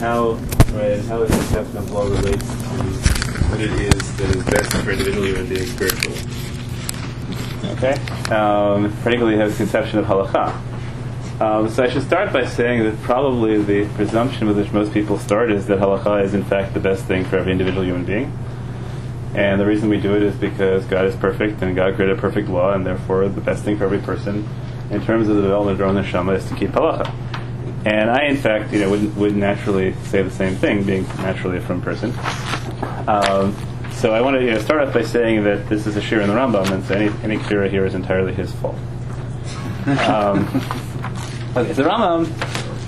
how right, how his conception of law relates to what it is that is best for individual human beings spiritually. Okay, um, particularly his conception of halacha. Um, so I should start by saying that probably the presumption with which most people start is that halacha is in fact the best thing for every individual human being. And the reason we do it is because God is perfect and God created a perfect law, and therefore the best thing for every person in terms of the development of their own neshama is to keep halacha. And I, in fact, you know, would, would naturally say the same thing, being naturally a frum person. Um, so I want to you know, start off by saying that this is a shiur in the Rambam, and so any, any kira here is entirely his fault. Um, okay, so Rambam,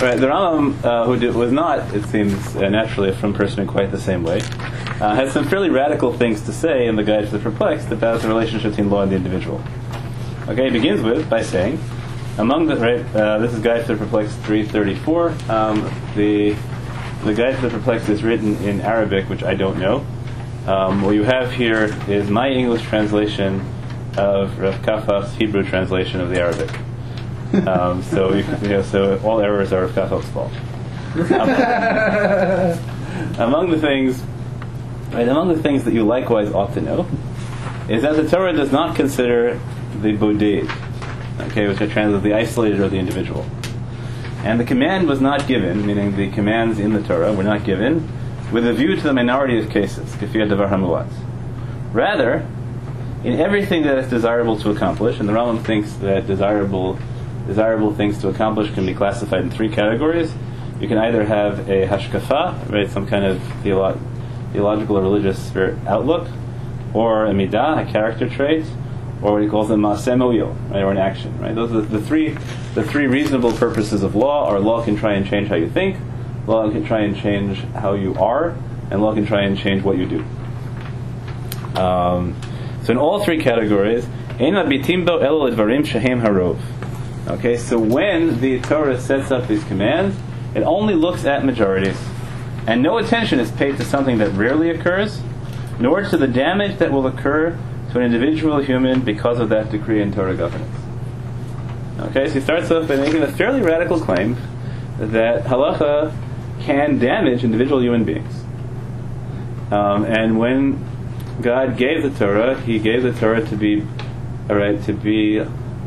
right, the Rambam, uh, who did, was not, it seems, uh, naturally a frum person in quite the same way, uh, has some fairly radical things to say in the Guide to the Perplexed about the relationship between law and the individual. Okay, he begins with by saying, among the right, uh, this is Guide to the Perplexed 334. Um, the the Guide to the Perplexed is written in Arabic, which I don't know. Um, what you have here is my English translation of Rav Kafaf's Hebrew translation of the Arabic. Um, so you, you know, so all errors are Rav Kafaf's fault. Um, among the things, right, among the things that you likewise ought to know is that the Torah does not consider the boded, okay, which I translate the isolated or the individual. And the command was not given, meaning the commands in the Torah were not given, with a view to the minority of cases, kafiyat davar hamuat. Rather, in everything that is desirable to accomplish, and the Rambam thinks that desirable desirable things to accomplish can be classified in three categories. You can either have a hashkafa, right, some kind of theolo- theological or religious outlook, or a midah, a character trait, or what he calls a maaseh right, or an action. Right? Those are the, three the three reasonable purposes of law. Or law can try and change how you think, law can try and change how you are, and law can try and change what you do. Um, so in all three categories, harov. Okay, so when the Torah sets up these commands, it only looks at majorities, and no attention is paid to something that rarely occurs, nor to the damage that will occur to an individual human because of that decree in Torah governance. Okay, so he starts off by making a fairly radical claim that halacha can damage individual human beings. Um, and when God gave the Torah, He gave the Torah to be, all right, to be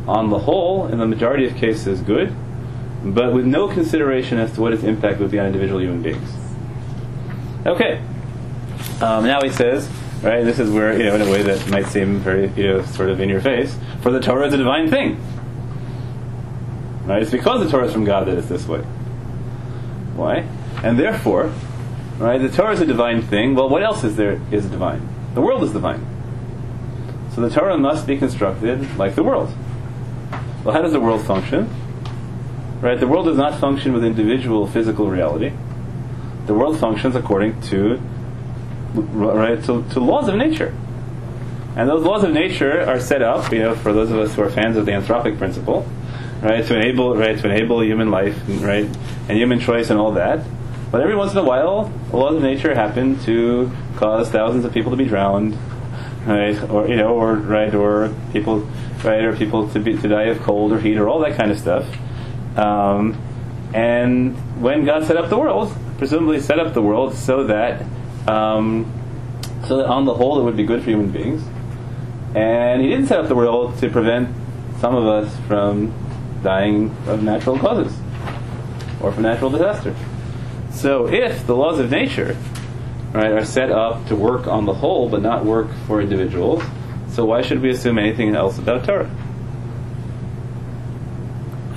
on the whole, in the majority of cases, good, but with no consideration as to what its impact would be on individual human beings. Okay. Um, now he says, right, this is where, you know, in a way that might seem very, you know, sort of in your face, for the Torah is a divine thing. Right? It's because the Torah is from God that it's this way. Why? And therefore, right, the Torah is a divine thing. Well, what else is there is divine? The world is divine. So the Torah must be constructed like the world. Well, how does the world function? Right? The world does not function with individual physical reality. The world functions according to right to, to laws of nature. And those laws of nature are set up, you know, for those of us who are fans of the anthropic principle, right, to enable right to enable human life, right, and human choice and all that. But every once in a while, the laws of nature happen to cause thousands of people to be drowned, right, or you know, or right, or people right? Or people to be to die of cold or heat or all that kind of stuff. Um, and when God set up the world, presumably set up the world so that um, so on the whole it would be good for human beings. And He didn't set up the world to prevent some of us from dying of natural causes or from natural disaster. So if the laws of nature right, are set up to work on the whole but not work for individuals, so why should we assume anything else about Torah?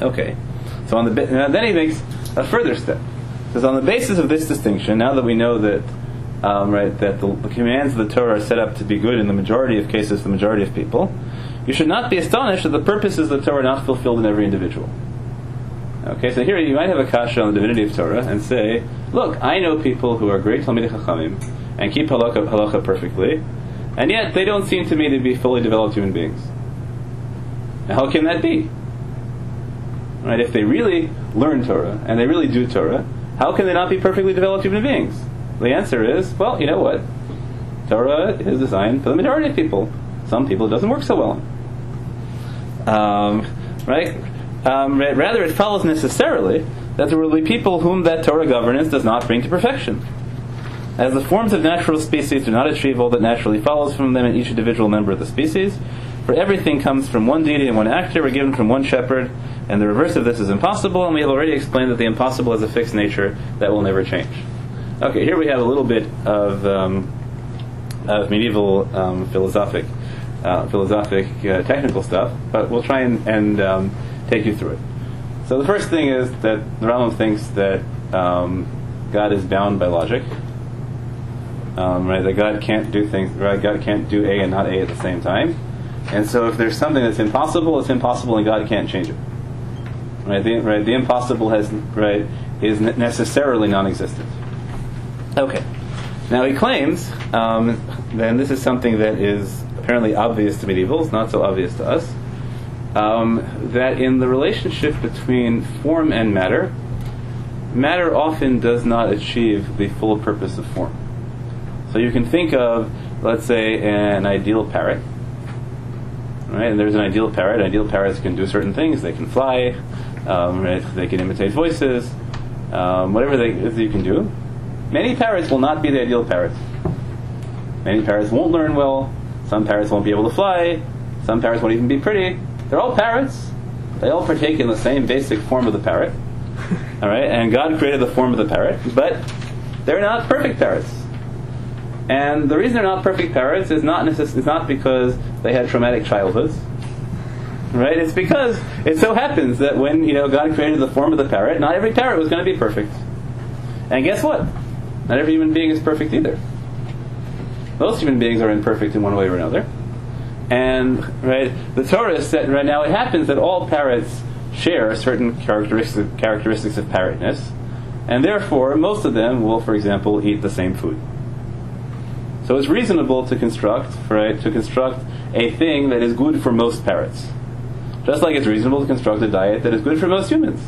Okay. So on the then he makes a further step. Because on the basis of this distinction, now that we know that um, right that the, the, commands of the Torah are set up to be good in the majority of cases, the majority of people, you should not be astonished that the purposes of the Torah are not fulfilled in every individual. Okay, so here you might have a kasha on the divinity of Torah and say, look, I know people who are great Talmidei Chachamim and keep halacha, halacha perfectly, and yet, they don't seem to me to be fully developed human beings. Now, how can that be? Right? If they really learn Torah and they really do Torah, how can they not be perfectly developed human beings? The answer is, well, you know what? Torah is designed for the majority of people. Some people it doesn't work so well. Um, right? Um, rather, it follows necessarily that there will be people whom that Torah governance does not bring to perfection. As the forms of natural species do not achieve all that naturally follows from them in each individual member of the species, for everything comes from one deity and one actor, or given from one shepherd, and the reverse of this is impossible, and we have already explained that the impossible has a fixed nature that will never change. Okay, here we have a little bit of, um, of medieval um, philosophic, uh, philosophic uh, technical stuff, but we'll try and, and um, take you through it. So the first thing is that the thinks that um, God is bound by logic, um, right? That God can't do things, right? God can't do A and not A at the same time. And so if there's something that's impossible, it's impossible, and God can't change it. Right? The, right, the impossible has right is necessarily non-existent. Okay. Now he claims, um, then this is something that is apparently obvious to medievals, not so obvious to us, um, that in the relationship between form and matter, matter often does not achieve the full purpose of form. So you can think of, let's say, an ideal parrot. Right? And there's an ideal parrot. Ideal parrots can do certain things. They can fly. Um, right? They can imitate voices. Um, whatever they, you can do. Many parrots will not be the ideal parrots. Many parrots won't learn well. Some parrots won't be able to fly. Some parrots won't even be pretty. They're all parrots. They all partake in the same basic form of the parrot. All right, and God created the form of the parrot, but they're not perfect parrots. And the reason they're not perfect parrots is not necess- is not because they had traumatic childhoods. Right? It's because it so happens that when you know God created the form of the parrot, not every parrot was going to be perfect. And guess what? Not every human being is perfect either. Most human beings are imperfect in one way or another. And right, the Torah said right now it happens that all parrots share certain characteristics characteristics of parrotness, and therefore most of them will, for example, eat the same food. So it's reasonable to construct, right, to construct a thing that is good for most parrots. Just like it's reasonable to construct a diet that is good for most humans.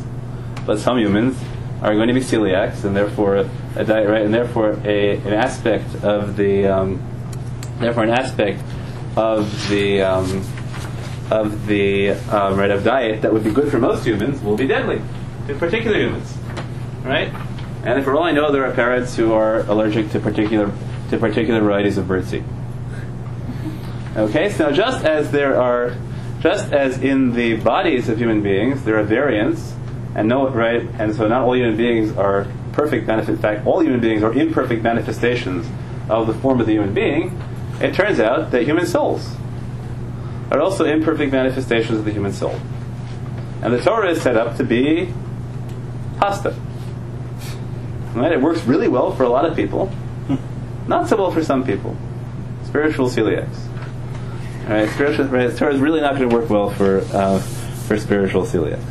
But some humans are going to be celiacs, and therefore a diet, right, and therefore a, an aspect of the, um, therefore an aspect of the, um, of the um, right of diet that would be good for most humans will be deadly to particular humans, right? And for all I know, there are parrots who are allergic to particular to particular varieties of birdseed. Okay, so just as there are, just as in the bodies of human beings, there are variants, and no right, and so not all human beings are perfect benefit. In fact, all human beings are imperfect manifestations of the form of the human being. It turns out that human souls are also imperfect manifestations of the human soul, and the Torah is set up to be pasta. Right? It works really well for a lot of people. Not so well for some people. Spiritual celiacs. Alright, spiritual right, Torah is really not going to work well for uh, for spiritual celiacs.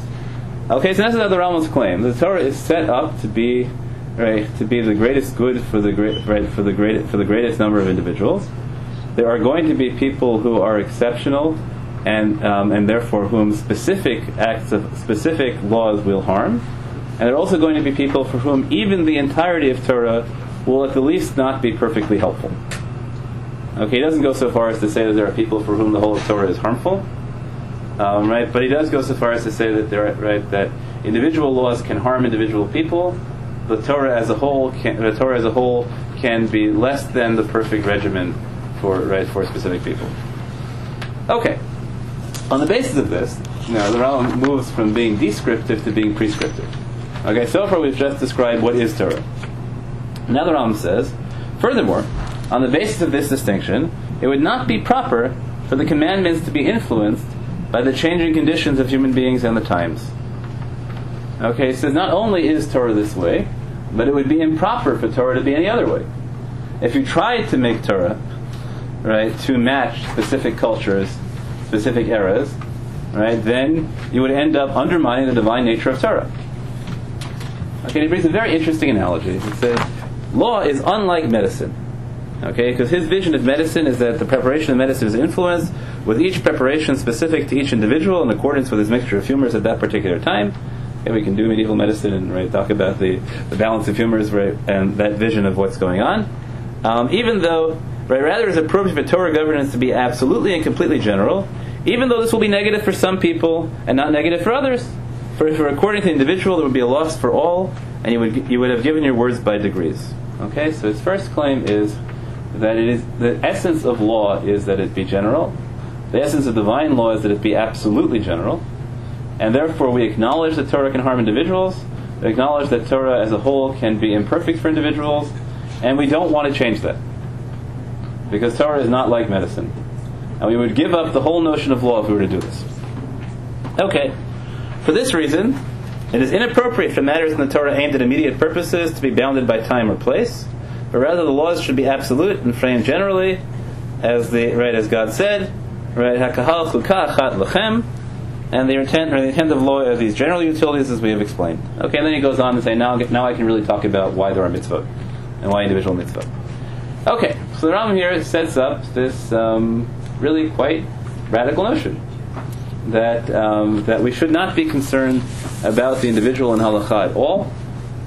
Okay, so that's another Rambam's claim. The Torah is set up to be right to be the greatest good for the great right for the great for the greatest number of individuals. There are going to be people who are exceptional, and um, and therefore whom specific acts of specific laws will harm, and there are also going to be people for whom even the entirety of Torah will at the least not be perfectly helpful. Okay, he doesn't go so far as to say that there are people for whom the whole of Torah is harmful, um, right? But he does go so far as to say that right, that individual laws can harm individual people. The Torah as a whole, can, the Torah as a whole, can be less than the perfect regimen for right for specific people. Okay, on the basis of this, now the Rambam moves from being descriptive to being prescriptive. Okay, so far we've just described what is Torah. Now the Rambam says, furthermore, on the basis of this distinction, it would not be proper for the commandments to be influenced by the changing conditions of human beings and the times. Okay, so not only is Torah this way, but it would be improper for Torah to be any other way. If you tried to make Torah, right, to match specific cultures, specific eras, right, then you would end up undermining the divine nature of Torah. Okay, he brings a very interesting analogy. He says, law is unlike medicine. Okay, because his vision of medicine is that the preparation of medicine is influenced with each preparation specific to each individual in accordance with his mixture of humors at that particular time. Okay, we can do medieval medicine and right, talk about the, the balance of humors right, and that vision of what's going on. Um, even though, right, rather is appropriate for Torah governance to be absolutely and completely general, even though this will be negative for some people and not negative for others. For if according to the individual, there would be a loss for all, and you would you would have given your words by degrees. Okay, so his first claim is that it is the essence of law is that it be general. The essence of divine law is that it be absolutely general, and therefore we acknowledge that Torah can harm individuals. We acknowledge that Torah as a whole can be imperfect for individuals, and we don't want to change that because Torah is not like medicine, and we would give up the whole notion of law if we were to do this. Okay, for this reason, it is inappropriate for matters in the Torah aimed at immediate purposes to be bounded by time or place, but rather the laws should be absolute and framed generally, as the right as God said, right hakahal and the intent or the intent of law are these general utilities as we have explained. Okay, and then he goes on to say now now I can really talk about why there are mitzvot and why individual mitzvot. Okay, so the Rambam here sets up this um, really quite radical notion that um, that we should not be concerned about the individual in halacha at all.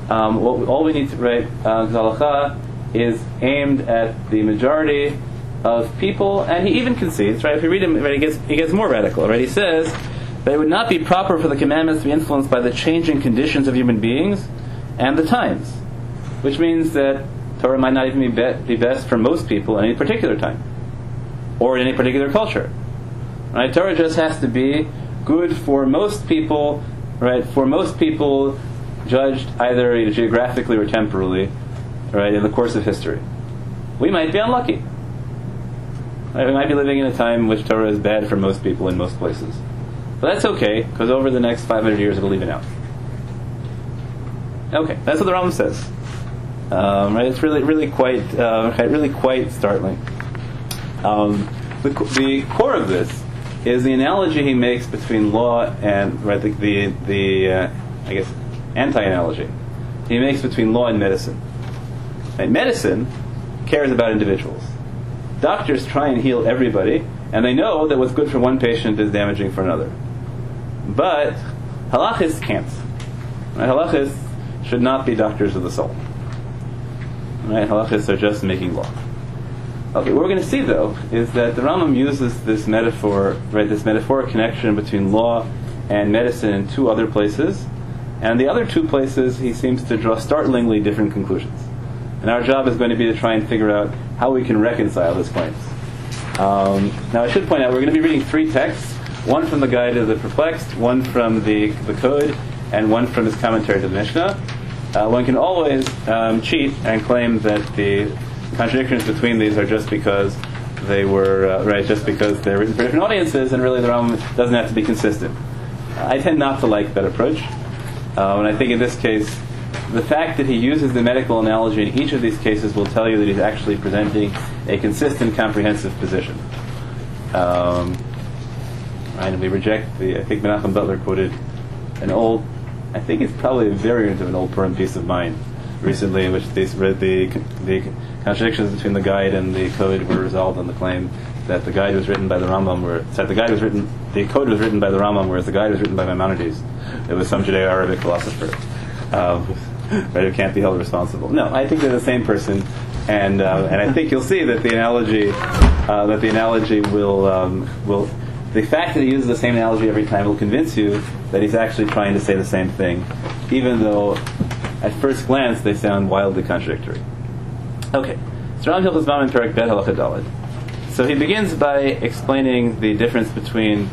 Um, what, all we need to write uh, halacha is aimed at the majority of people, and he even concedes. Right, if you read him, right, he gets he gets more radical. Right, he says that it would not be proper for the commandments to be influenced by the changing conditions of human beings and the times, which means that Torah might not even be, be, be best for most people in any particular time or in any particular culture. Right? Torah just has to be good for most people, right? For most people judged either geographically or temporally, right, in the course of history. We might be unlucky. Right? We might be living in a time which Torah is bad for most people in most places. But that's okay, because over the next 500 years it'll even out. Okay, that's what the Rambam says. Um, right? It's really, really quite, uh, really quite startling. Um, the, the core of this is the analogy he makes between law and right the the, the uh, I guess anti-analogy he makes between law and medicine. Medicine cares about individuals. Doctors try and heal everybody, and they know that what's good for one patient is damaging for another. But halachis can't. Right? Halachis should not be doctors of the soul. Right? Halachis are just making law. Okay, what we're going to see though is that the Rambam uses this metaphor, right, this metaphoric connection between law and medicine in two other places, and the other two places he seems to draw startlingly different conclusions. And our job is going to be to try and figure out how we can reconcile these claims. Um, now, I should point out we're going to be reading three texts: one from the Guide of the Perplexed, one from the the Code, and one from his commentary to the Mishnah. Uh, one can always um, cheat and claim that the contradictions between these are just because they were uh, right, just because they're written for different audiences, and really the Rambam doesn't have to be consistent. I tend not to like that approach, uh, and I think in this case, the fact that he uses the medical analogy in each of these cases will tell you that he's actually presenting a consistent, comprehensive position. Um, and we reject the. I think Menachem Butler quoted an old. I think it's probably a variant of an old Purim piece of mind recently, in which they read the the contradictions between the guide and the code were resolved on the claim that the guide was written by the Rambam, where that the guide was written, the code was written by the Rambam, whereas the guide was written by Maimonides. It was some Judeo-Arabic philosopher, um, right? Who can't be held responsible. No, I think they're the same person, and uh, and I think you'll see that the analogy uh, that the analogy will um, will the fact that he uses the same analogy every time will convince you that he's actually trying to say the same thing, even though at first glance they sound wildly contradictory. Okay, so Hilchas Mam in Perek Bet So he begins by explaining the difference between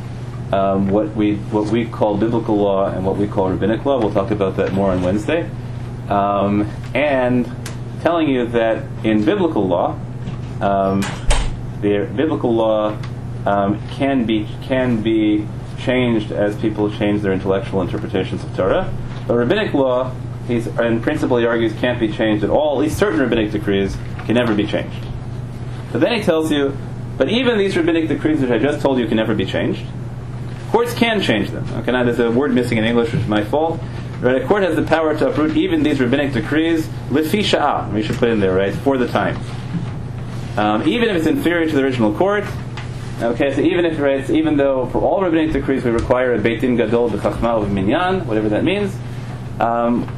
um, what we what we call biblical law and what we call rabbinic law. We'll talk about that more on Wednesday, um, and telling you that in biblical law, um, the biblical law um, can be can be changed as people change their intellectual interpretations of Torah. But rabbinic law he's, in principle, he argues can't be changed at all. At least certain rabbinic decrees can never be changed. But then he tells you, but even these rabbinic decrees, which I just told you, can never be changed. Courts can change them. Okay, now there's a word missing in English, which is my fault. Right, a court has the power to uproot even these rabbinic decrees, lifi. We should put in there, right, for the time. Um, even if it's inferior to the original court. Okay, so even if right, even though for all rabbinic decrees we require a beit din gadol b'chachma of minyan, whatever that means, um,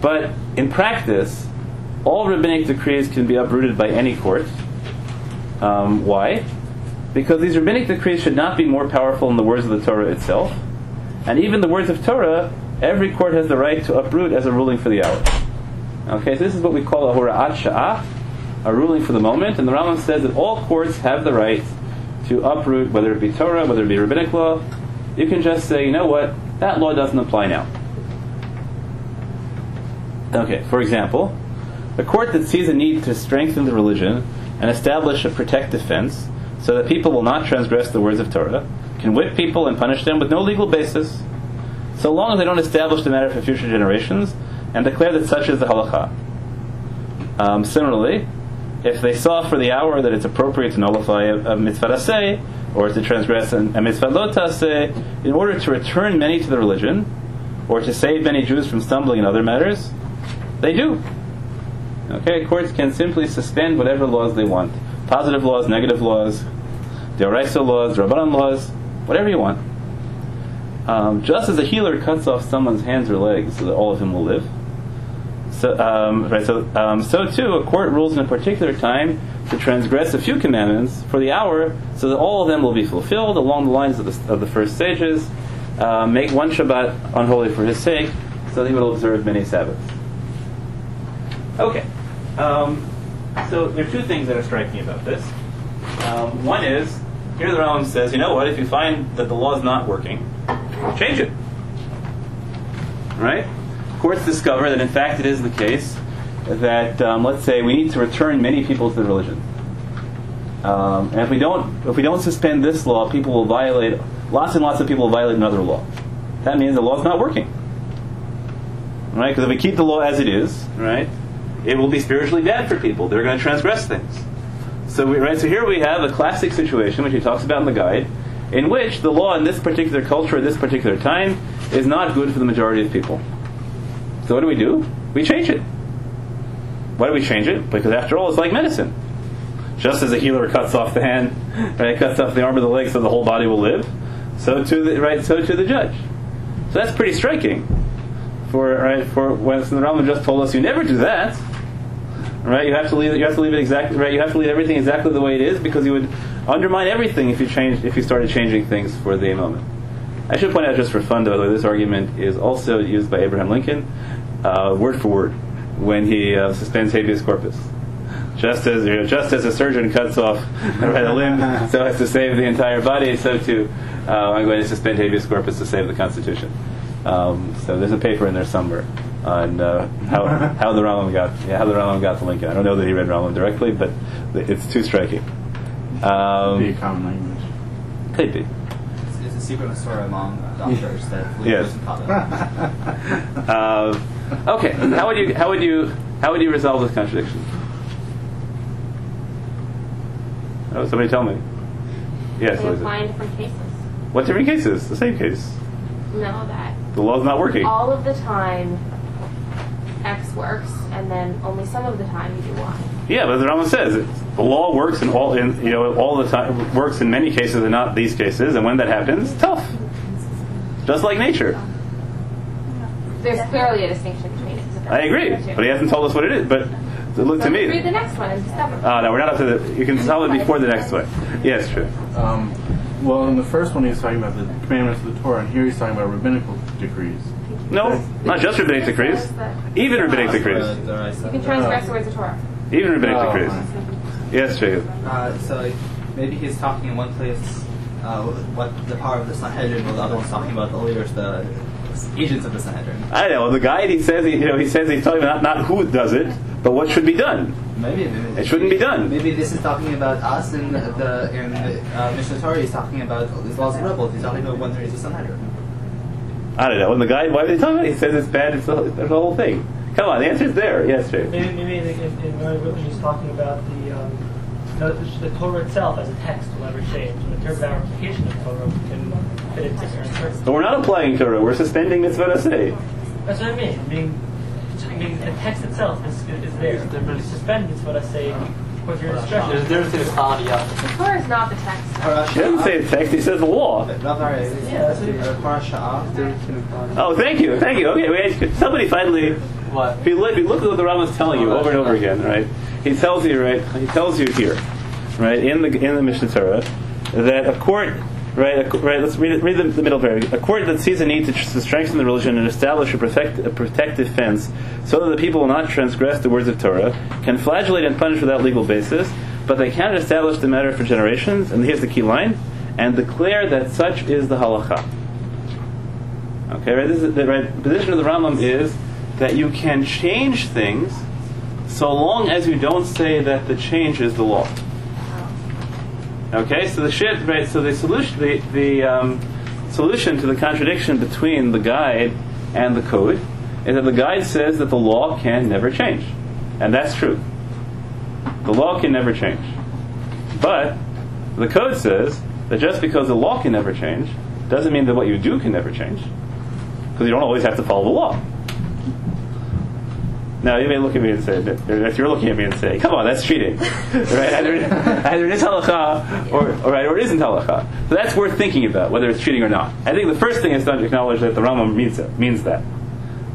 but in practice, all rabbinic decrees can be uprooted by any court. Um, why? Because these rabbinic decrees should not be more powerful than the words of the Torah itself, And even the words of Torah, every court has the right to uproot as a ruling for the hour. Okay, so this is what we call a hora'at sha'ah, a ruling for the moment. And the Rambam says that all courts have the right to uproot, whether it be Torah, whether it be rabbinic law. You can just say, you know what, that law doesn't apply now. Okay, for example, a court that sees a need to strengthen the religion and establish a protective fence so that people will not transgress the words of Torah can whip people and punish them with no legal basis, so long as they don't establish the matter for future generations and declare that such is the halacha. Um, similarly, if they saw for the hour that it's appropriate to nullify a, a mitzvah aseh, or to transgress a, a mitzvah lo in order to return many to the religion, or to save many Jews from stumbling in other matters, they do. Okay, courts can simply suspend whatever laws they want. Positive laws, negative laws, Deoraisa laws, Rabbanan laws, whatever you want. Um, just as a healer cuts off someone's hands or legs so that all of them will live, so, um, right, so, um, so too, a court rules in a particular time to transgress a few commandments for the hour so that all of them will be fulfilled along the lines of the, of the first stages. Uh, make one Shabbat unholy for his sake, so that he will observe many Sabbaths. Okay. Um, so there are two things that are striking about this. Um, one is here the Rambam says, you know what? If you find that the law is not working, change it. Right? Courts discover that in fact it is the case that um, let's say we need to return many people to the religion. Um, and if we don't, if we don't suspend this law, people will violate. Lots and lots of people will violate another law. That means the law is not working, right? Because if we keep the law as it is, right, it will be spiritually bad for people. They're going to transgress things. So we, right, so here we have a classic situation, which he talks about in the guide, in which the law in this particular culture at this particular time is not good for the majority of people. So what do we do? We change it. Why do we change it? Because after all, it's like medicine. Just as a healer cuts off the hand, right, cuts off the arm or the leg so the whole body will live, so to the right, so to the judge. So that's pretty striking. For right, for when the Rambam just told us you never do that, right? You have to leave. You have to leave it exactly right. You have to leave everything exactly the way it is because you would undermine everything if you changed if you started changing things for the moment. I should point out just for fun, though, this argument is also used by Abraham Lincoln, uh, word for word, when he uh, suspends habeas corpus. Just as you know, just as a surgeon cuts off right, a limb so as to save the entire body, so too uh, I'm going to suspend habeas corpus to save the Constitution. Um, so there's a paper in there somewhere on uh, how how the Rambam got yeah, how the Rambam got to Lincoln. I don't know that he read Rambam directly, but it's too striking. Um, be a common language. Could be. It's, it's a secret story among doctors that we yes. uh, okay. How would you how would you how would you resolve this contradiction? Oh, somebody tell me. Yes. We apply different cases. What different cases? The same case. No, that the law's not working. All of the time, X works, and then only some of the time you do Y. Yeah, but the Rambam says the law works in all in you know all the time works in many cases and not these cases, and when that happens, tough. Just like nature. There's clearly a distinction between it. I agree, but he hasn't told us what it is. But look so to me. Read the next one and discover. Oh no, we're not up to the. You can tell it before the next one. Yes, true. Um, well, in the first one, he's talking about the commandments of the Torah, and here he's talking about rabbinical decrees. No, not just rabbinic decrees. Even rabbinic decrees. You can transgress the words of Torah. Even rabbinic oh, decrees. Yes, Jacob. Uh, so maybe he's talking in one place uh, what the power of the Sanhedrin, while the other one's talking about the leaders, the agents of the Sanhedrin. I know. The guy he says he, you know he says he's talking about not who does it, but what should be done. Maybe, maybe it shouldn't be done. Maybe this is talking about us, and the in the uh, Mishnah Torah he's talking about these laws of rebels. He's talking about when there is a Sanhedrin. I don't know. When the guy, why are they talking about? It? He says it's bad. It's the, the whole thing. Come on, the answer's there. Yes, sir. Maybe, maybe in, in, in he's talking about the, um, the, the Torah itself as a text will never change. In terms of our application of Torah, we can fit it to But we're not applying Torah. We're suspending mitzvah say. That's what I mean. I mean, I mean the text itself is, is there. When you suspend mitzvah say with your instructions. There's, there's this quality of The Torah is not the text. He doesn't say the text, he says the law. Oh, thank you, thank you. Okay, wait, somebody finally. What? If you look, if you look at what the Rambam is telling you oh, over and over again, right? He tells you, right? He tells you here, right, in the in the Mishnah Torah, that a court Right, right. Let's read, read the, the middle paragraph. A court that sees a need to, to strengthen the religion and establish a, protect, a protective fence, so that the people will not transgress the words of Torah, can flagellate and punish without legal basis, but they cannot establish the matter for generations. And here's the key line: and declare that such is the halacha. Okay, right. This is the right position of the Rambam is that you can change things so long as you don't say that the change is the law. Okay, so the shit, right? So the solution, the the um, solution to the contradiction between the guide and the code is that the guide says that the law can never change, and that's true. The law can never change, but the code says that just because the law can never change doesn't mean that what you do can never change, because you don't always have to follow the law. Now you may look at me and say, if you're looking at me and say, "Come on, that's cheating," right? Either, either it is halacha or, or, right, or it isn't halacha. So that's worth thinking about whether it's cheating or not. I think the first thing is to acknowledge that the Rambam means it, means that,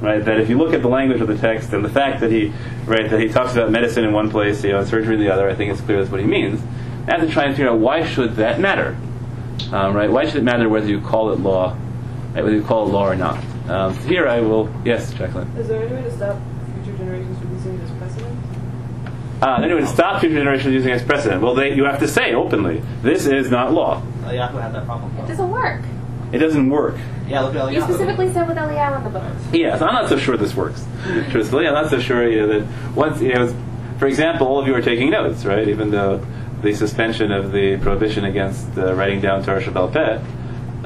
right? That if you look at the language of the text and the fact that he, right, that he talks about medicine in one place, you know, and surgery in the other, I think it's clear that's what he means. I have to try and figure out why should that matter, um, right? Why should it matter whether you call it law, right, whether you call it law or not? Um, here I will, yes, Jacqueline. Is there any way to stop future generations from using it as precedent? Uh, anyway, to stop future generations using it as precedent. Well, they, you have to say openly, this is not law. Eliyahu had that problem. It doesn't work. It doesn't work. Yeah, look at You specifically said with Eliyahu in the book. Yes, I'm not so sure this works. Truthfully, I'm not so sure you know, that once, you know, for example, all of you are taking notes, right? Even though the suspension of the prohibition against uh, writing down Torah Shebe'al Peh,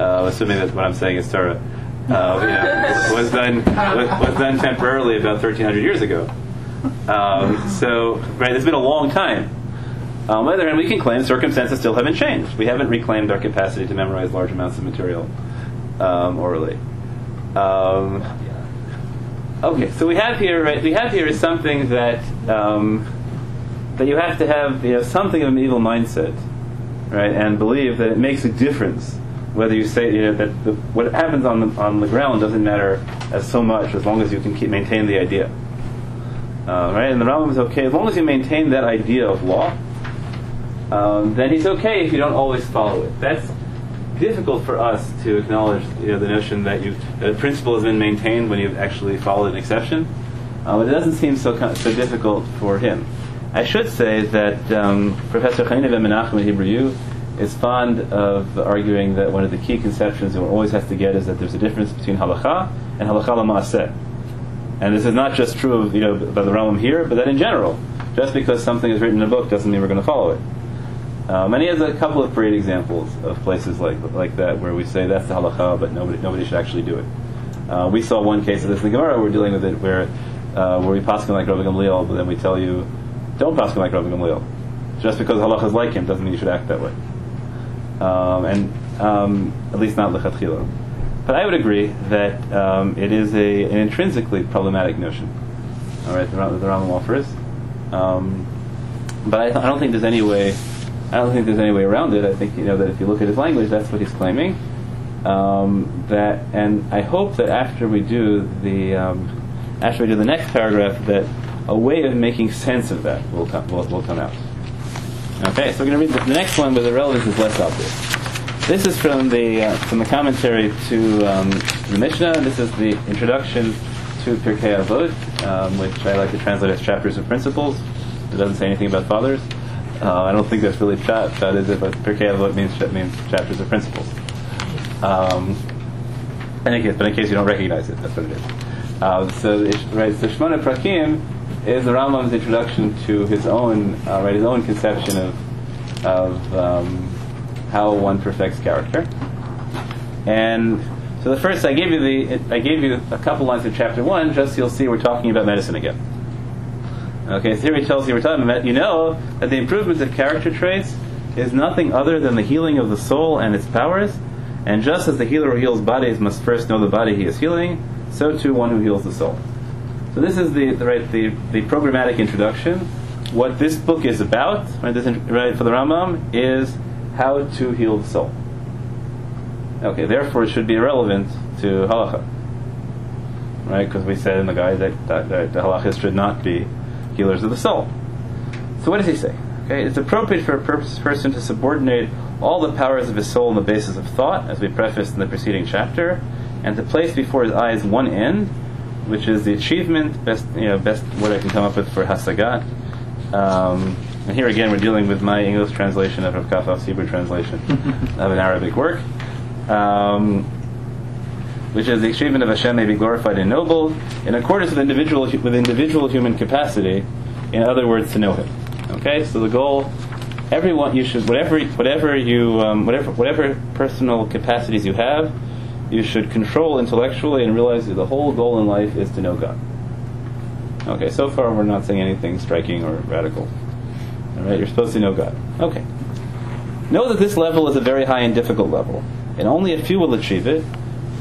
uh, assuming that what I'm saying is Torah, uh, you know, was done was, was done temporarily about 1,300 years ago. Um, so, right, it's been a long time. On the other hand, we can claim circumstances still haven't changed. We haven't reclaimed our capacity to memorize large amounts of material um, orally. Um, okay, so we have here, right? We have here is something that um, that you have to have, you know, something of a medieval mindset, right, and believe that it makes a difference whether you say, you know, that the, what happens on the, on the ground doesn't matter as so much as long as you can keep maintain the idea. Uh, right, and the Rambam is okay as long as you maintain that idea of law. Um, then he's okay if you don't always follow it. That's difficult for us to acknowledge you know, the notion that you that a principle has been maintained when you've actually followed an exception. Uh, but it doesn't seem so so difficult for him. I should say that um, Professor Chaim Ben Menachem at Hebrew U is fond of arguing that one of the key conceptions that one always has to get is that there's a difference between halacha and halacha lamaaseh. And this is not just true of you know by the realm here, but that in general, just because something is written in a book doesn't mean we're going to follow it. Um, and he has a couple of great examples of places like like that where we say that's the halacha, but nobody nobody should actually do it. Uh, we saw one case of this in the Gemara. We're dealing with it where uh, where we paskin like Rabbi Gamliel, but then we tell you don't paskin like Rabbi Gamliel. Just because halacha is like him doesn't mean you should act that way. Um, and um, at least not lechatchila. But I would agree that um, it is a, an intrinsically problematic notion. All right, the, the Rambam offers. Um, but I, th- I don't think there's any way. I don't think there's any way around it. I think you know that if you look at his language, that's what he's claiming. Um, that, and I hope that after we do the um, after we do the next paragraph, that a way of making sense of that will come will, will come out. Okay, so we're going to read the, the next one, where the relevance is less obvious. This is from the uh, from the commentary to um, the Mishnah. This is the introduction to Pirkei Avot, um, which I like to translate as chapters of principles. It doesn't say anything about fathers. Uh, I don't think that's really chat, chat is it? But Pirkei Avot means means chapters of principles. Um, in any case, but in case you don't recognize it, that's what it is. Uh, so, it's- right, so Shmona Prakim is the Rambam's introduction to his own, uh, right, his own conception of of um, how one perfects character. And so the first, I gave you the, I gave you a couple lines of chapter one, just so you'll see we're talking about medicine again. Okay, so he tells you we're talking about, you know, that the improvement of character traits is nothing other than the healing of the soul and its powers. And just as the healer who heals bodies must first know the body he is healing, so too one who heals the soul. So this is the, the right the, the programmatic introduction. What this book is about, right, this, right for the Rambam, is how to heal the soul. Okay, therefore it should be irrelevant to halacha, right? Because we said in the guide that, that, that the halachas should not be healers of the soul. So what does he say? Okay, it's appropriate for a person to subordinate all the powers of his soul on the basis of thought, as we prefaced in the preceding chapter, and to place before his eyes one end, which is the achievement, best you know, best what I can come up with for hasagat. Um, and here again, we're dealing with my English translation of Rav Kafaf's Hebrew translation of an Arabic work, um, which is the achievement of Hashem may be glorified and noble in accordance with individual with individual human capacity. In other words, to know Him. Okay, so the goal, everyone, you should whatever whatever you um, whatever whatever personal capacities you have, you should control intellectually and realize that the whole goal in life is to know God. Okay, so far we're not saying anything striking or radical. All right, you're supposed to know God. Okay. Know that this level is a very high and difficult level, and only a few will achieve it,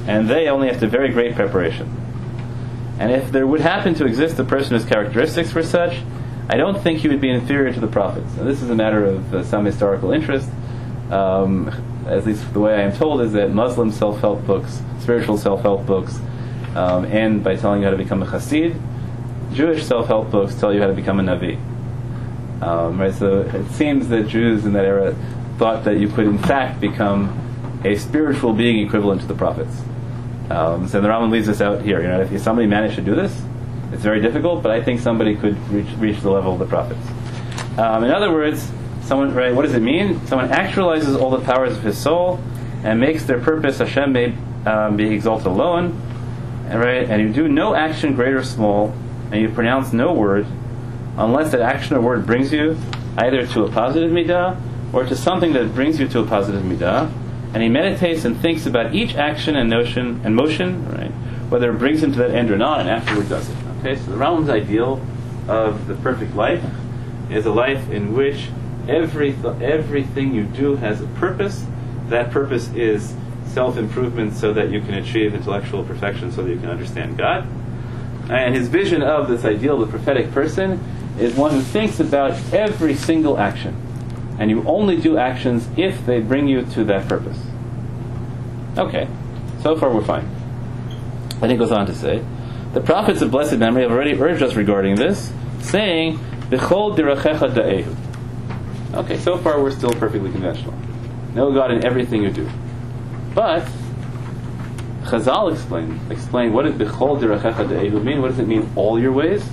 and they only after very great preparation. And if there would happen to exist a person whose characteristics were such, I don't think he would be inferior to the prophets. Now, this is a matter of uh, some historical interest. Um, at least the way I am told is that Muslim self-help books, spiritual self-help books, um, end by telling you how to become a chassid. Jewish self-help books tell you how to become a navi. Um, right, so it seems that Jews in that era thought that you could, in fact, become a spiritual being equivalent to the prophets. Um, so the Rambam leaves us out here. You know, if somebody managed to do this, it's very difficult, but I think somebody could reach, reach the level of the prophets. Um, in other words, someone, right? What does it mean? Someone actualizes all the powers of his soul and makes their purpose Hashem may um, be exalted alone, and, right? And you do no action, great or small, and you pronounce no word, unless that action or word brings you either to a positive midah or to something that brings you to a positive midah. And he meditates and thinks about each action and notion and motion, right? Whether it brings him to that end or not, and afterward does it. Okay, so the Rambam's ideal of the perfect life is a life in which every th- everything you do has a purpose. That purpose is self improvement so that you can achieve intellectual perfection so that you can understand God. And his vision of this ideal, the prophetic person, is one who thinks about every single action. And you only do actions if they bring you to that purpose. Okay, so far we're fine. Then he goes on to say, the prophets of blessed memory have already urged us regarding this, saying, B'chol dirachecha da'ehu. Okay, so far we're still perfectly conventional. Know God in everything you do. But Chazal explain explain what does b'chol dirachecha da'ehu mean? What does it mean? All your ways.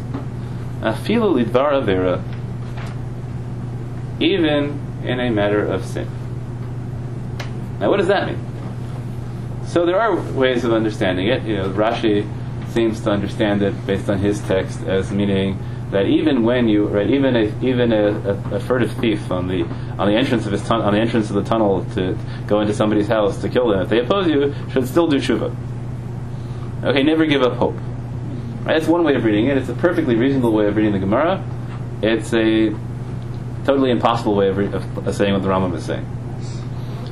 Afilu lidvar avera. Even in a matter of sin. Now, what does that mean? So there are ways of understanding it. You know, Rashi seems to understand it based on his text as meaning that even when you right, even a even a, a, a furtive thief on the on the entrance of his tun- on the entrance of the tunnel to go into somebody's house to kill them, if they oppose you, should still do tshuva. Okay, never give up hope. Right, that's one way of reading it. It's a perfectly reasonable way of reading the Gemara. It's a totally impossible way of, re- of, saying what the Rambam is saying.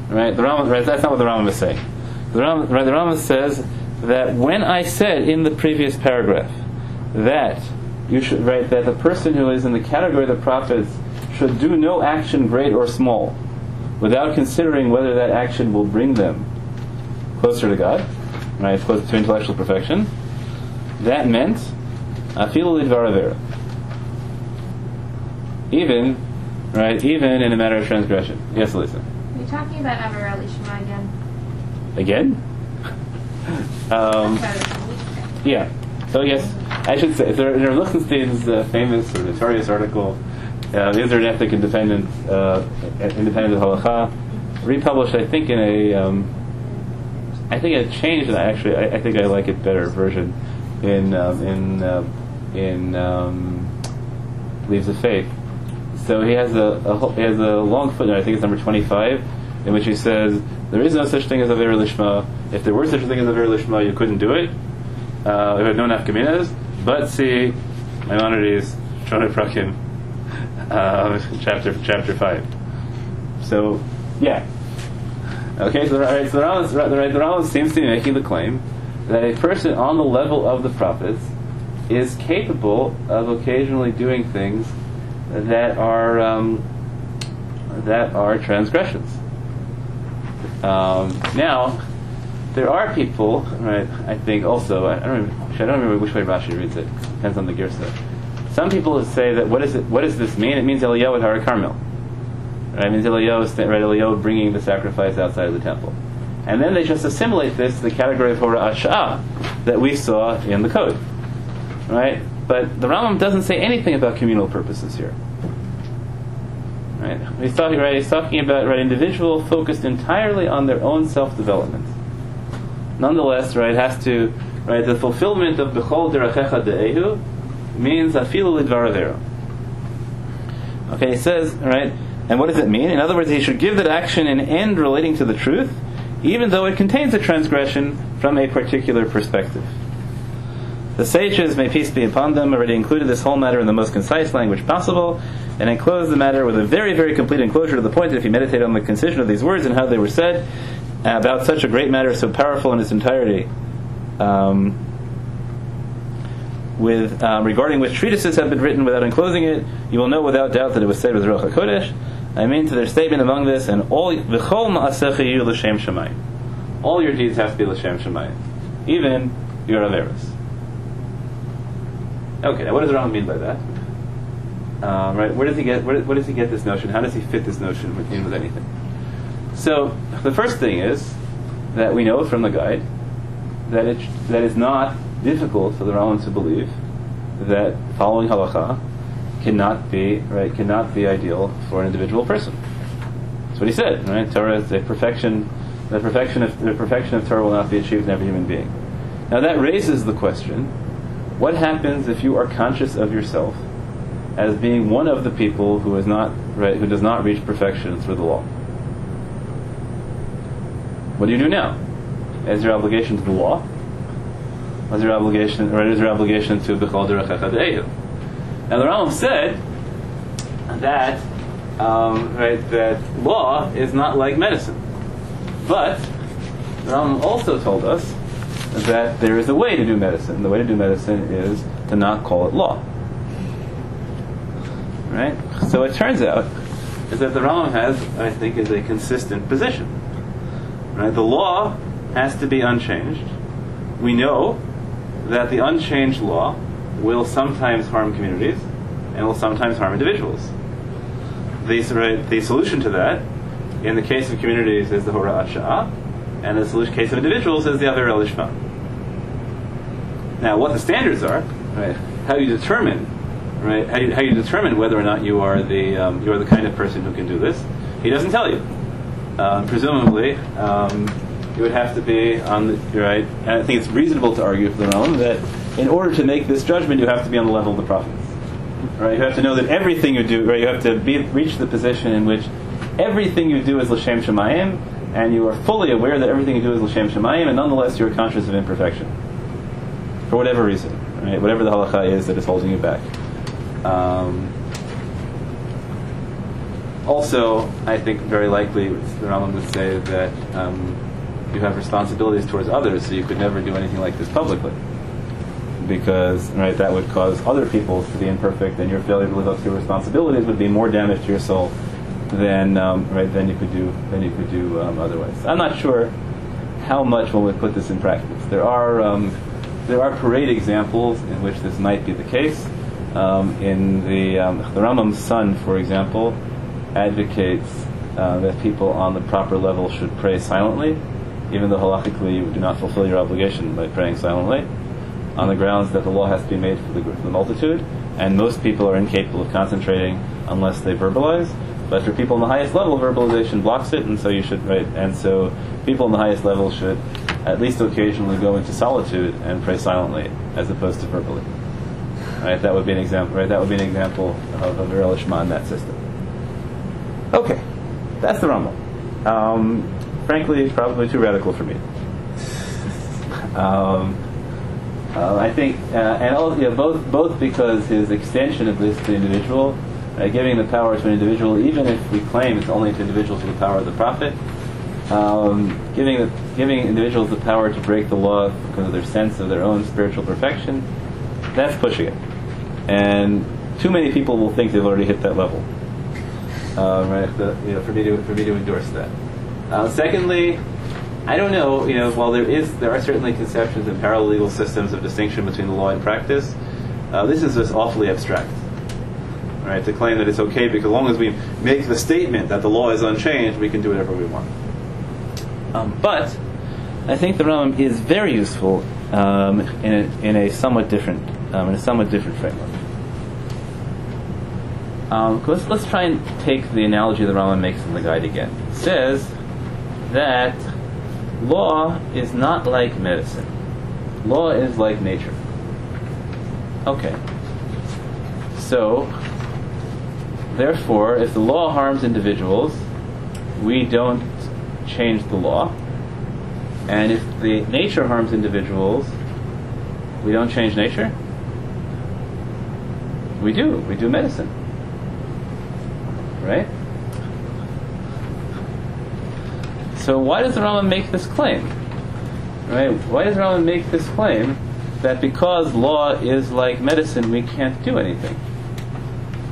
Right, the Rambam, right, that's not what the Rambam is saying. The Rambam, right, the Rambam says that when I said in the previous paragraph that you should right that the person who is in the category of the prophets should do no action great or small without considering whether that action will bring them closer to God, right, closer to intellectual perfection. That meant afilu lidvaravera. Even, right, even in a matter of transgression. Yes, Elisa. Are you talking about Aver Lishma again? Again? um, That's better than Lishma. Yeah. So yes, I should say there, there Lichtenstein's uh, famous or notorious article, uh, "Is there an ethic independent uh, independent of halacha?" Republished, I think, in a um, I think it changed, and I actually I, I think I like it better version in um, in uh, in um, Leaves of Faith. So he has a, a he has a long footnote. I think it's number twenty five, in which he says there is no such thing as a lishma. If there were such a thing as a lishma, you couldn't do it. Uh, it had no nafkaminas. But see, Maimonides, Shmona Prakim, uh, chapter chapter five. So, yeah. Okay, so, right, so the Rambam, right, the seems to be making the claim that a person on the level of the prophets is capable of occasionally doing things that are um, that are transgressions. Um, now, there are people, right? I think also I don't, remember, I don't remember which way Rashi reads it. Depends on the girsa. Some people say that what, is it, what does this mean? It means Eliyahu at Har Carmel. Right? It means Eliyahu, right, Eliyahu bringing the sacrifice outside of the temple. And then they just assimilate this to the category of hora'at sha'ah that we saw in the code. Right? But the Rambam doesn't say anything about communal purposes here. Right? He's talking, right, he's talking about right, individual focused entirely on their own self-development. Nonetheless, right, has to, right, the fulfillment of Bechol Derachecha De'ehu means Afilu Lidvar Avera. Okay, it says, right, and what does it mean? In other words, he should give that action an end relating to the truth, even though it contains a transgression from a particular perspective. The sages, may peace be upon them, already included this whole matter in the most concise language possible, and enclosed the matter with a very, very complete enclosure to the point that if you meditate on the concision of these words and how they were said, about such a great matter so powerful in its entirety, um, with um, regarding which treatises have been written without enclosing it, you will know without doubt that it was said with Ruach HaKodesh. I mean to their statement among this, and all v'chol ma'asecha l'shem shemayim. All your deeds have to be l'shem shemayim, even your averos. Okay, now what does Rambam mean by that? Um, right, where does he get where, where does he get this notion? How does he fit this notion in with anything? So the first thing is that we know from the guide that it that it's not difficult for the Rambam to believe that following halacha cannot be right cannot be ideal for an individual person. That's what he said. Right, Torah is the perfection. The perfection of the perfection of Torah will not be achieved in every human being. Now that raises the question: What happens if you are conscious of yourself as being one of the people who is not right, who does not reach perfection through the law? What do you do now? Is your obligation to the law? Is your obligation, or is your obligation to Bechol? Now the Rambam said that um, right, that law is not like medicine, but the Rambam also told us that there is a way to do medicine. The way to do medicine is to not call it law. Right? So it turns out is that the Rambam has, I think, is a consistent position. Right? The law has to be unchanged. We know that the unchanged law will sometimes harm communities and will sometimes harm individuals. The, right, the solution to that, in the case of communities, is the hora'at sha'ah, and the solution, case of individuals is the Aver El Now, what the standards are, right, how you determine, right, how you, how you determine whether or not you are the um, you are the kind of person who can do this, he doesn't tell you. Um, presumably, um, you would have to be on the right. And I think it's reasonable to argue for the Rambam that in order to make this judgment, you have to be on the level of the prophets. Right? You have to know that everything you do, right? You have to be, reach the position in which everything you do is l'shem shemayim, and you are fully aware that everything you do is l'shem shemayim, and nonetheless you're conscious of imperfection for whatever reason, right? Whatever the halacha is that is holding you back. Um, also, I think very likely the Rambam would say that um, you have responsibilities towards others, so you could never do anything like this publicly, because right that would cause other people to be imperfect, and your failure to live up to your responsibilities would be more damage to your soul than um, right than you could do than you could do um, otherwise. I'm not sure how much one would put this in practice. There are um, there are parade examples in which this might be the case. Um, in the um, the Rambam's son, for example, advocates uh, that people on the proper level should pray silently, even though halachically you do not fulfill your obligation by praying silently, on the grounds that the law has to be made for the, for the multitude, and most people are incapable of concentrating unless they verbalize. But for people on the highest level, verbalization blocks it, and so you should right. And so people on the highest level should at least occasionally go into solitude and pray silently, as opposed to verbally. Right? That would be an example. Right? That would be an example of Avera Lishma in that system. Okay, that's the Rambam. Um, frankly, probably too radical for me. um, uh, I think, uh, and you know, both both because his extension of this to individual, uh, giving the power to an individual, even if we claim it's only to individuals with the power of the prophet, um, giving the, giving individuals the power to break the law because of their sense of their own spiritual perfection, that's pushing it. And too many people will think they've already hit that level. Uh, right, the, you know, for me to for me to endorse that. Uh, secondly, I don't know. You know, while there is there are certainly conceptions in parallel legal systems of distinction between the law and practice, uh, this is just awfully abstract. right? To claim that it's okay because as long as we make the statement that the law is unchanged, we can do whatever we want. Um, but I think the Rambam is very useful um, in, a, in a somewhat different um, in a somewhat different framework. Um, let's, let's try and take the analogy the Rambam makes in the guide again. It says that law is not like medicine. Law is like nature. Okay. So, therefore, if the law harms individuals, we don't change the law. And if the nature harms individuals, we don't change nature? We do. We do medicine. Right? So why does the Rambam make this claim? Right? Why does Rambam make this claim that because law is like medicine, we can't do anything?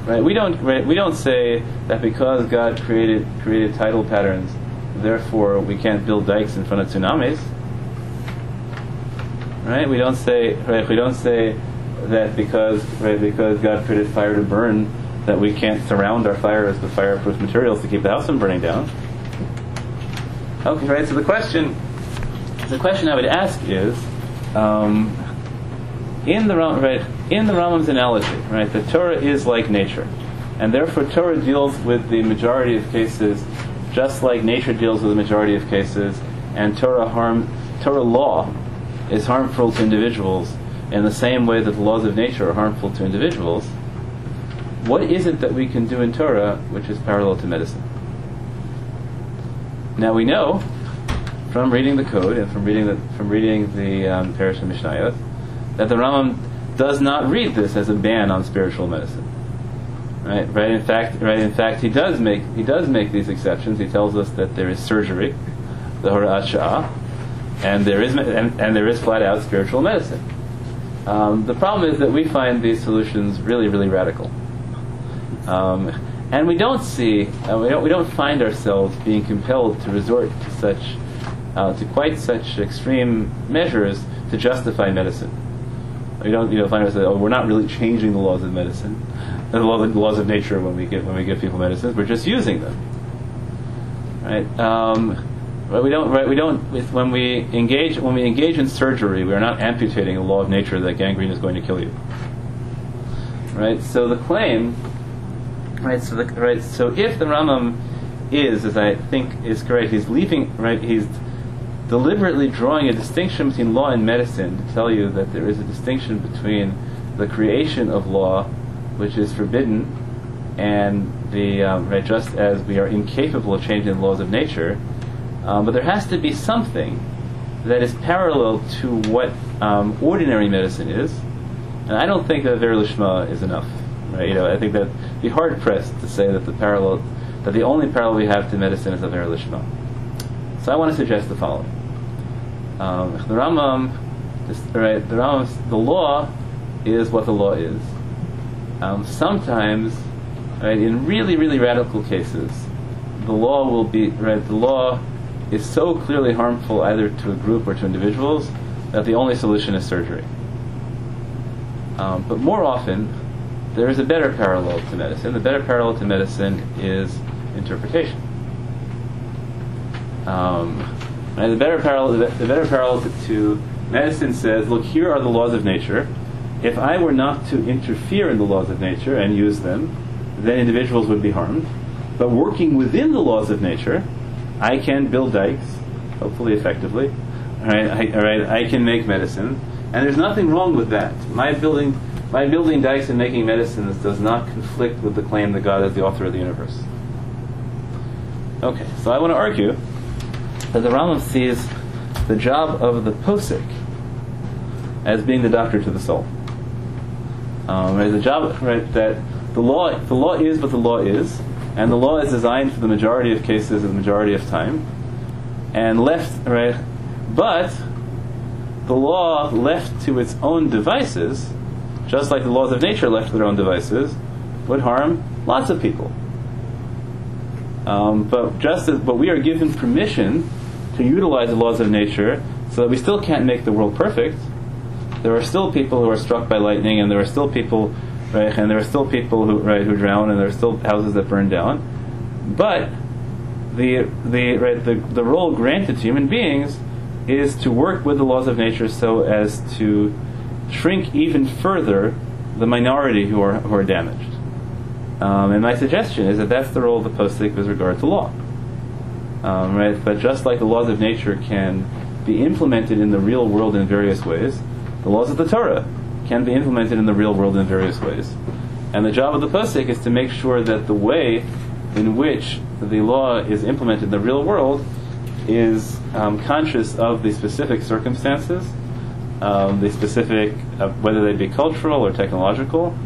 Right? We don't right, we don't say that because God created created tidal patterns, therefore we can't build dikes in front of tsunamis. Right? We don't say right, we don't say that because right, because God created fire to burn, that we can't surround our fires with fireproof materials to keep the house from burning down. Okay, right. So the question, the question I would ask is, um, in the right, in the Rambam's analogy, right, the Torah is like nature, and therefore Torah deals with the majority of cases, just like nature deals with the majority of cases, and Torah harm, Torah law, is harmful to individuals in the same way that the laws of nature are harmful to individuals. What is it that we can do in Torah which is parallel to medicine? Now we know from reading the code and from reading the from reading the um, Perush HaMishnayot that the Rambam does not read this as a ban on spiritual medicine. Right, right. In fact, right. In fact, he does make he does make these exceptions. He tells us that there is surgery, the hora'at sha'ah, and there is and, and there is flat out spiritual medicine. Um, the problem is that we find these solutions really, really radical. Um, and we don't see, uh, we, don't, we don't find ourselves being compelled to resort to such, uh, to quite such extreme measures to justify medicine. We don't, you know, find ourselves, oh, we're not really changing the laws of medicine, the laws, of nature when we give when we give people medicines. We're just using them, right? Um, we don't, right? We don't. When we engage, when we engage in surgery, we are not amputating the law of nature that gangrene is going to kill you, right? So the claim Right. So the, right. So if the Rambam is, as I think is correct, he's leaving. Right. He's deliberately drawing a distinction between law and medicine to tell you that there is a distinction between the creation of law, which is forbidden, and the um, right. Just as we are incapable of changing the laws of nature, um, but there has to be something that is parallel to what um, ordinary medicine is, and I don't think that Ver Lishma is enough. Right? You know, I think that be hard pressed to say that the parallel, that the only parallel we have to medicine is Avera Lishma. So I want to suggest the following: um, the Rambam, right? The Rambam, the law is what the law is. Um, sometimes, right, in really, really radical cases, the law will be right. The law is so clearly harmful either to a group or to individuals that the only solution is surgery. Um, but more often, there is a better parallel to medicine. The better parallel to medicine is interpretation. Um, and the better parallel, the better parallel to, to medicine says, look, here are the laws of nature. If I were not to interfere in the laws of nature and use them, then individuals would be harmed. But working within the laws of nature, I can build dikes, hopefully effectively. All right, I, all right, I can make medicine, and there's nothing wrong with that. My building, my building dikes and making medicines does not conflict with the claim that God is the author of the universe. Okay, so I want to argue that the Rambam sees the job of the posek as being the doctor to the soul. Um, the job, right, that the law, the law is what the law is, and the law is designed for the majority of cases and the majority of time, and left, right, but the law left to its own devices, just like the laws of nature left to their own devices, would harm lots of people. Um, but just as, but we are given permission to utilize the laws of nature, so that we still can't make the world perfect. There are still people who are struck by lightning, and there are still people right? And there are still people who right who drown, and there are still houses that burn down. But the the right the the role granted to human beings is to work with the laws of nature so as to shrink even further the minority who are who are damaged. Um, and my suggestion is that that's the role of the posek with regard to law. Um, right? But just like the laws of nature can be implemented in the real world in various ways, the laws of the Torah can be implemented in the real world in various ways. And the job of the posek is to make sure that the way in which the law is implemented in the real world is um, conscious of the specific circumstances, um, the specific, uh, whether they be cultural or technological,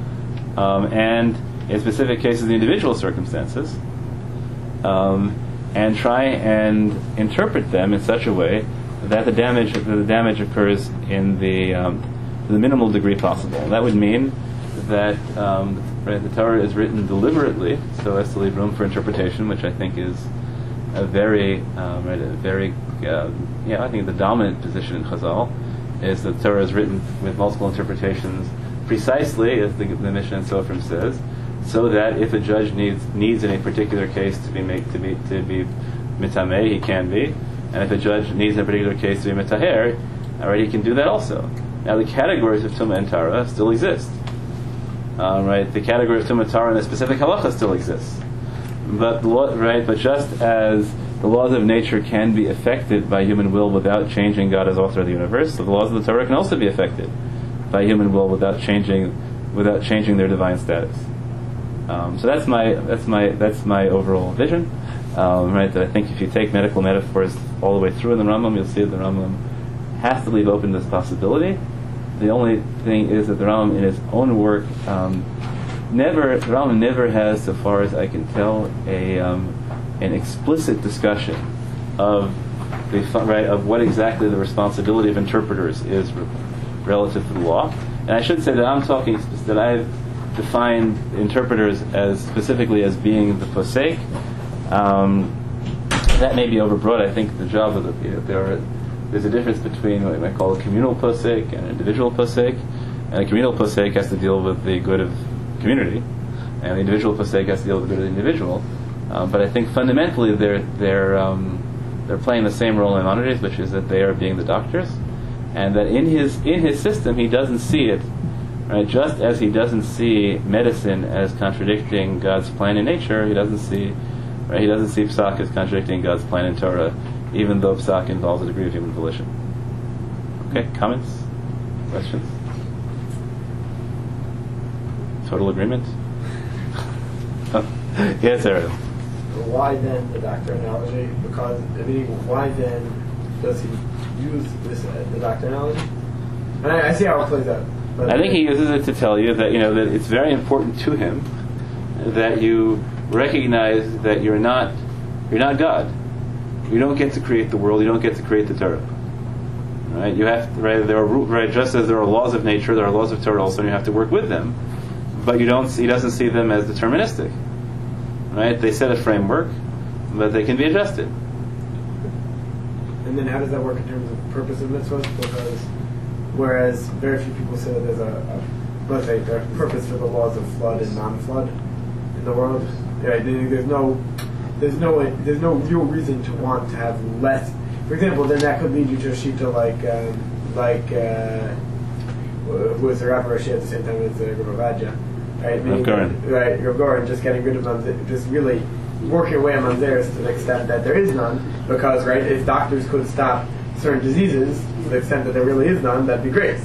um, and in specific cases, the individual circumstances, um, and try and interpret them in such a way that the damage the damage occurs in the um, the minimal degree possible. And that would mean that um, right, the Torah is written deliberately so as to leave room for interpretation, which I think is a very, um, right, a very, uh, yeah, I think the dominant position in Chazal is that Torah is written with multiple interpretations, precisely as the, the Mishnah and Sofrim says, so that if a judge needs needs in a particular case to be make to be to be mitameh, he can be, and if a judge needs in a particular case to be mitaher, alright, he can do that also. Now the categories of Tumah and Tahara still exist. Um, right, the category of Tumah and Tahara and the specific halacha still exists. But right, but just as the laws of nature can be affected by human will without changing God as author of the universe, so the laws of the Torah can also be affected by human will without changing without changing their divine status. Um, so that's my that's my that's my overall vision. Um, right, that I think if you take medical metaphors all the way through in the Rambam, you'll see that the Rambam has to leave open this possibility. The only thing is that the Rambam, in his own work, um, never the Rambam never has, so far as I can tell, a um, an explicit discussion of the right of what exactly the responsibility of interpreters is re- relative to the law. And I should say that I'm talking that I've defined interpreters as specifically as being the posek. Um, that may be overbroad. I think the job of the you know, there are, there's a difference between what you might call a communal posek and an individual posek. And a communal posek has to deal with the good of community, and the individual posek has to deal with the good of the individual. Um, but I think fundamentally they're they're um, they're playing the same role in Maimonides, which is that they are being the doctors, and that in his in his system he doesn't see it, right? Just as he doesn't see medicine as contradicting God's plan in nature, he doesn't see right? He doesn't see psak as contradicting God's plan in Torah, even though psak involves a degree of human volition. Okay, comments, questions? Total agreement? yes, Ariel. Why then the doctor analogy? Because I mean, why then does he use this uh, the doctor analogy? And I, I see how it plays out. I think he uses it to tell you that you know that it's very important to him that you recognize that you're not you're not God. You don't get to create the world. You don't get to create the Torah. Right? You have to, right. There are right. Just as there are laws of nature, there are laws of Torah also, and you have to work with them. But you don't. He doesn't see them as deterministic. Right? They set a framework, but they can be adjusted. And then how does that work in terms of purpose of mitzvahs? Because whereas very few people say that there's a, a say a purpose for the laws of flood and non-flood in the world. Right? There's no there's no there's no real reason to want to have less. For example, then that could lead you to a shita like like uh, who the rapper at the same time as uh, Rav Ovadia, right? Meaning that- Right, Rav Goren, just getting rid of mamzer, just really working away on mamzeres to the extent that there is none. Because right, if doctors could stop certain diseases to the extent that there really is none, that'd be great.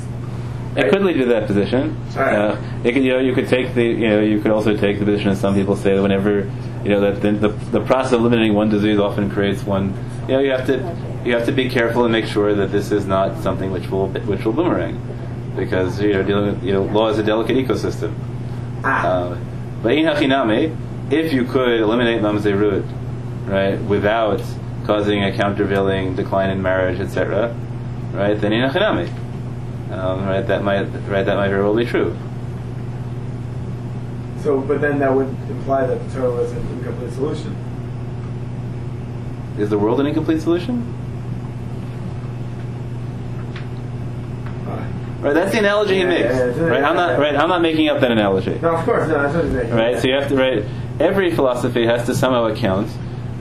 It could lead to that position. Alright. Uh, it could, you know, you could take the, you know, you could also take the position, as some people say, that whenever, you know, that the, the, the process of eliminating one disease often creates one. You know, you have to, you have to be careful and make sure that this is not something which will, which will boomerang, because you know, dealing with, you know, law is a delicate ecosystem. Ah, Uh, but in hachiname, if you could eliminate mamzerut, right, without causing a countervailing decline in marriage, etc., right, then in hachiname, um, right, that might, right, that might very well be true. so but then that would imply that the Torah was an incomplete solution. Is the world an incomplete solution? Why? Right, that's the analogy he makes. Right, I'm not right. I'm not making up that analogy. No, of course, no, that's what he's. Right, so you have to right. Every philosophy has to somehow account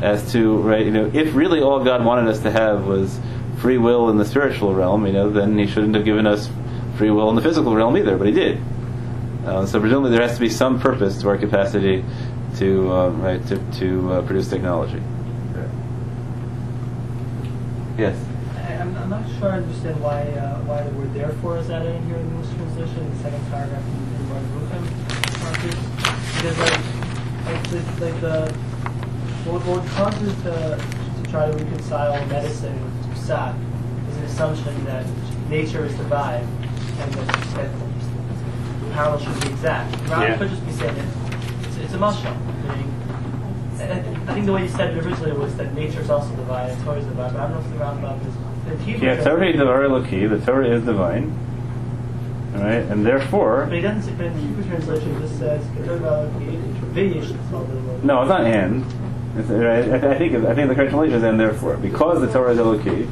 as to right. You know, if really all God wanted us to have was free will in the spiritual realm, you know, then He shouldn't have given us free will in the physical realm either. But He did. Uh, so presumably there has to be some purpose to our capacity to uh, right to to uh, produce technology. Yes. I'm, I'm not sure I understand why uh, why the word therefore is added in here in this translation, the second paragraph in, in Bar Ruchem passage. Because like, like the, like the what, what causes to, to try to reconcile medicine with psak is an assumption that nature is divine and that, that the parallel should be exact. Rather Yeah. could just be saying that it's, it's a meaning I think the way you said it originally was that nature is also divine and Torah is divine, but I don't know if the Rambam is. The Yeah, Torah is Devar Eloki. The Torah is divine. All right, and therefore, But he doesn't say, but in the Hebrew translation, it just says, "Torah v'yish l'tzal no, it's not and. It's, uh, right, I, I think I think the correct translation is and therefore because the Torah is Eloki,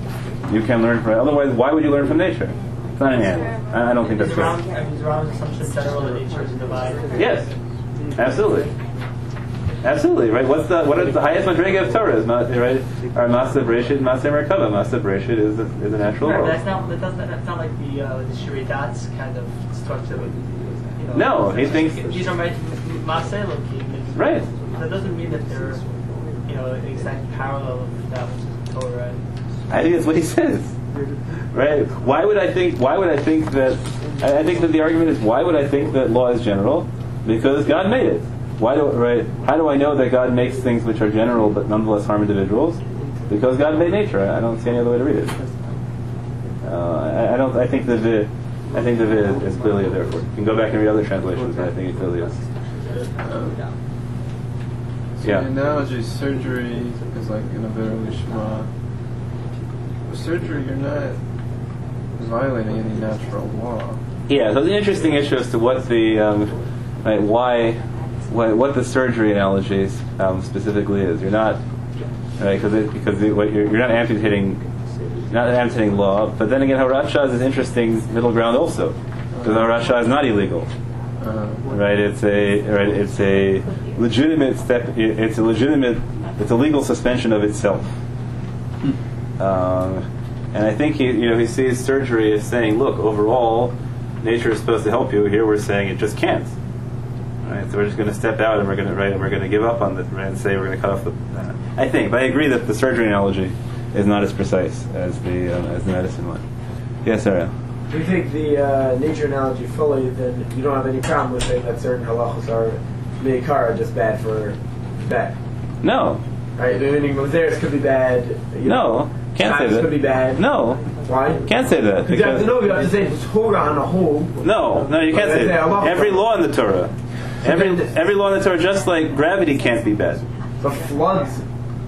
you can learn from it. Otherwise, why would you learn from nature? It's not an and. I I don't think that's Is true. Ram, I mean, is Ram's assumption in general that nature is divine? Yes, absolutely, absolutely. Right. What's the what is the highest madriga of Torah? Is ma- right? Our Ma'aseh Bereshit, Ma'aseh Merkava. Ma'aseh Bereshit is the, is the natural Right, world. that's not, that doesn't, that's not like the, uh, the Shiridat's kind of structure. You know, No, he thinks- These are Loki. Right. That doesn't mean that they're, you know, an exact parallel of that which is Torah. I think that's what he says. Right? Why would I think? Why would I think that? I think that the argument is why would I think that law is general? Because God made it. Why do right? How do I know that God makes things which are general but nonetheless harm individuals? Because God made nature. I don't see any other way to read it. Uh, I, I don't. I think the vid, I think the vid is clearly a therefore. You can go back and read other translations, but I think it clearly is. So Yeah. the analogy, surgery is like in a better Lishma. With surgery, you're not violating any natural law. Yeah, so it's an interesting issue as to what the um, right, why, what, what the surgery analogy um, specifically is. You're not right because it, because it, what you're, you're not amputating, you're not amputating law. But then again, hora'at sha'ah is an interesting middle ground also because hora'at sha'ah is not illegal. Uh, Right, it's a right, it's a legitimate step. It's a legitimate. It's a legal suspension of itself. Um, and I think he, you know, he sees surgery as saying, look, overall, nature is supposed to help you. Here we're saying it just can't. Right, so we're just going to step out and we're going to right, and we're going to give up on the right, and say we're going to cut off the. Uh, I think, but I agree that the surgery analogy is not as precise as the um, as the medicine one. Yes, Ariel. If you take the uh, nature analogy fully, then you don't have any problem with saying that certain halachos are meikara just bad for bad. No, Right? Meaning Mazeres could be bad. You no, can't say that. could be bad. No, Why? can't say that You have to know. You have to say Torah on the whole. no, no, you can't say say that. Every law in the Torah, every every law in the Torah, just like gravity can't be bad. The floods.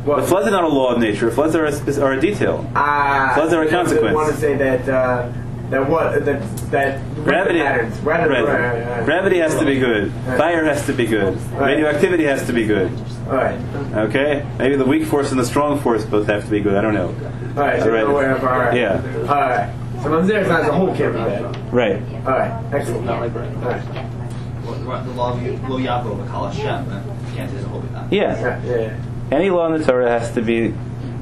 The floods are not a law of nature. Floods are a, are a detail. Ah, Floods are a consequence. I want to say that uh, that what that that Gravity, patterns. Right. right, right. gravity has to be good. Fire has to be good. Radioactivity has to be good. All right, Okay, maybe the weak force and the strong force both have to be good. I don't know. all right. So Right. you're aware of all right. Yeah. All right. So Mamzer's not the whole can't be bad. Right. All right. Excellent. All right. The law of Lo Yaakov, Kal Hashem, can't say the whole that. Yeah. Yeah. Yeah. yeah. Any law in the Torah has to be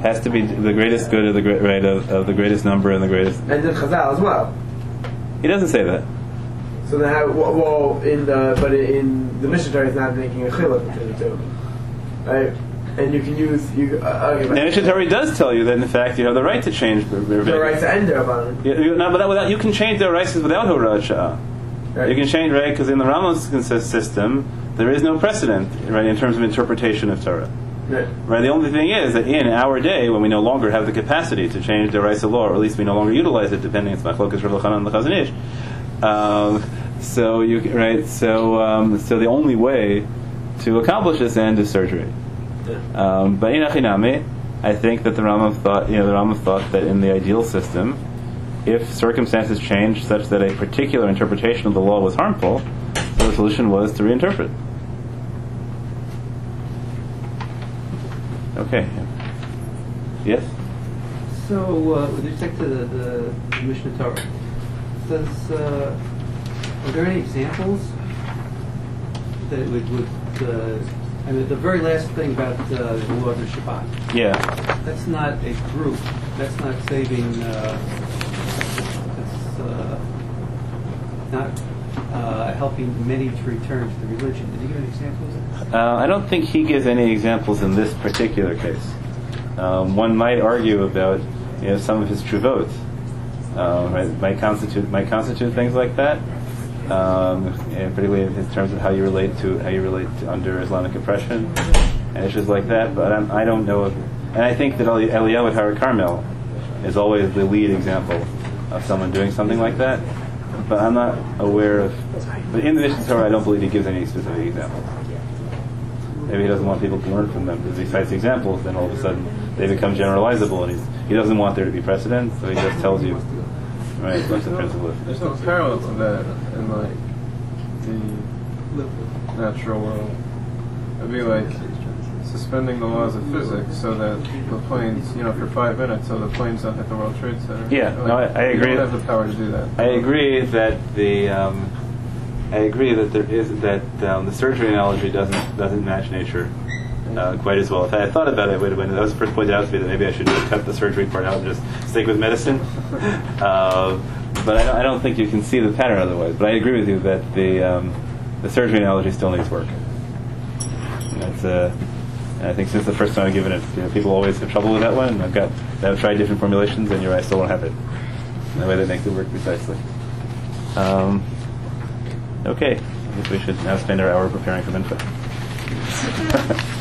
has to be the greatest good of the great right of, of the greatest number and the greatest. And then Chazal as well. He doesn't say that. So then, how, well, in the but in the Mishnah Torah is not making a chiluk between the two, right? And you can use you. Uh, okay, And Mishnah Torah does tell you that in fact you have the right to change the the right to end it. You, you, no, but without, you can change the rights without hora'at sha'ah. Right. You can change, right? Because in the Ramos system, there is no precedent, right, in terms of interpretation of Torah. Right. Right. The only thing is that in our day, when we no longer have the capacity to change the rights of law, or at least we no longer utilize it, depending it's Machlokas Rav Elchanan and the Chazon Um, so you right. So um, so the only way to accomplish this end is surgery. Um, but in Achinami, I think that the Rambam thought, you know, the Rambam thought that in the ideal system, if circumstances changed such that a particular interpretation of the law was harmful, the solution was to reinterpret. Okay. Yes. So, uh, with respect to the, the Mishnah Torah, does, uh, are there any examples that would, would, uh, I mean, the very last thing about, uh, the law of Shabbat, Yeah. that's not a group, that's not saving, uh, uh, not, uh, helping many to return to the religion. Did he give an example of that? Uh, I don't think he gives any examples in this particular case. Um, one might argue about you know, some of his truvot, um, might constitute might constitute things like that, um, and particularly in terms of how you relate to how you relate to under Islamic oppression and issues like that. But I'm, I don't know, if, and I think that Eli- Eliyahu Har Carmel is always the lead example of someone doing something like that. But I'm not aware of. But in the Mishnah Torah, I don't believe he gives any specific examples. Maybe he doesn't want people to learn from them because he cites examples, then all of a sudden they become generalizable, and he's, he doesn't want there to be precedent, so he just tells you, right, what's the principle is. There's no parallel to that in like the natural world. It'd be like suspending the laws of physics so that the planes, you know, for five minutes, so the planes don't hit the World Trade Center. Yeah, Like, no, I- I you agree. don't have the power to do that. I agree that the um, I agree that there is that um, the surgery analogy doesn't doesn't match nature uh, quite as well. If I had thought about it, when when that was the first point out to me that maybe I should just cut the surgery part out and just stick with medicine. uh, but I don't, I don't think you can see the pattern otherwise. But I agree with you that the um, the surgery analogy still needs work. That's uh, and I think since the first time I've given it, you know, people always have trouble with that one. I've got I've tried different formulations, and you're right, I still don't have it. The way that makes it work precisely. Um, okay, I guess we should now spend our hour preparing for mincha.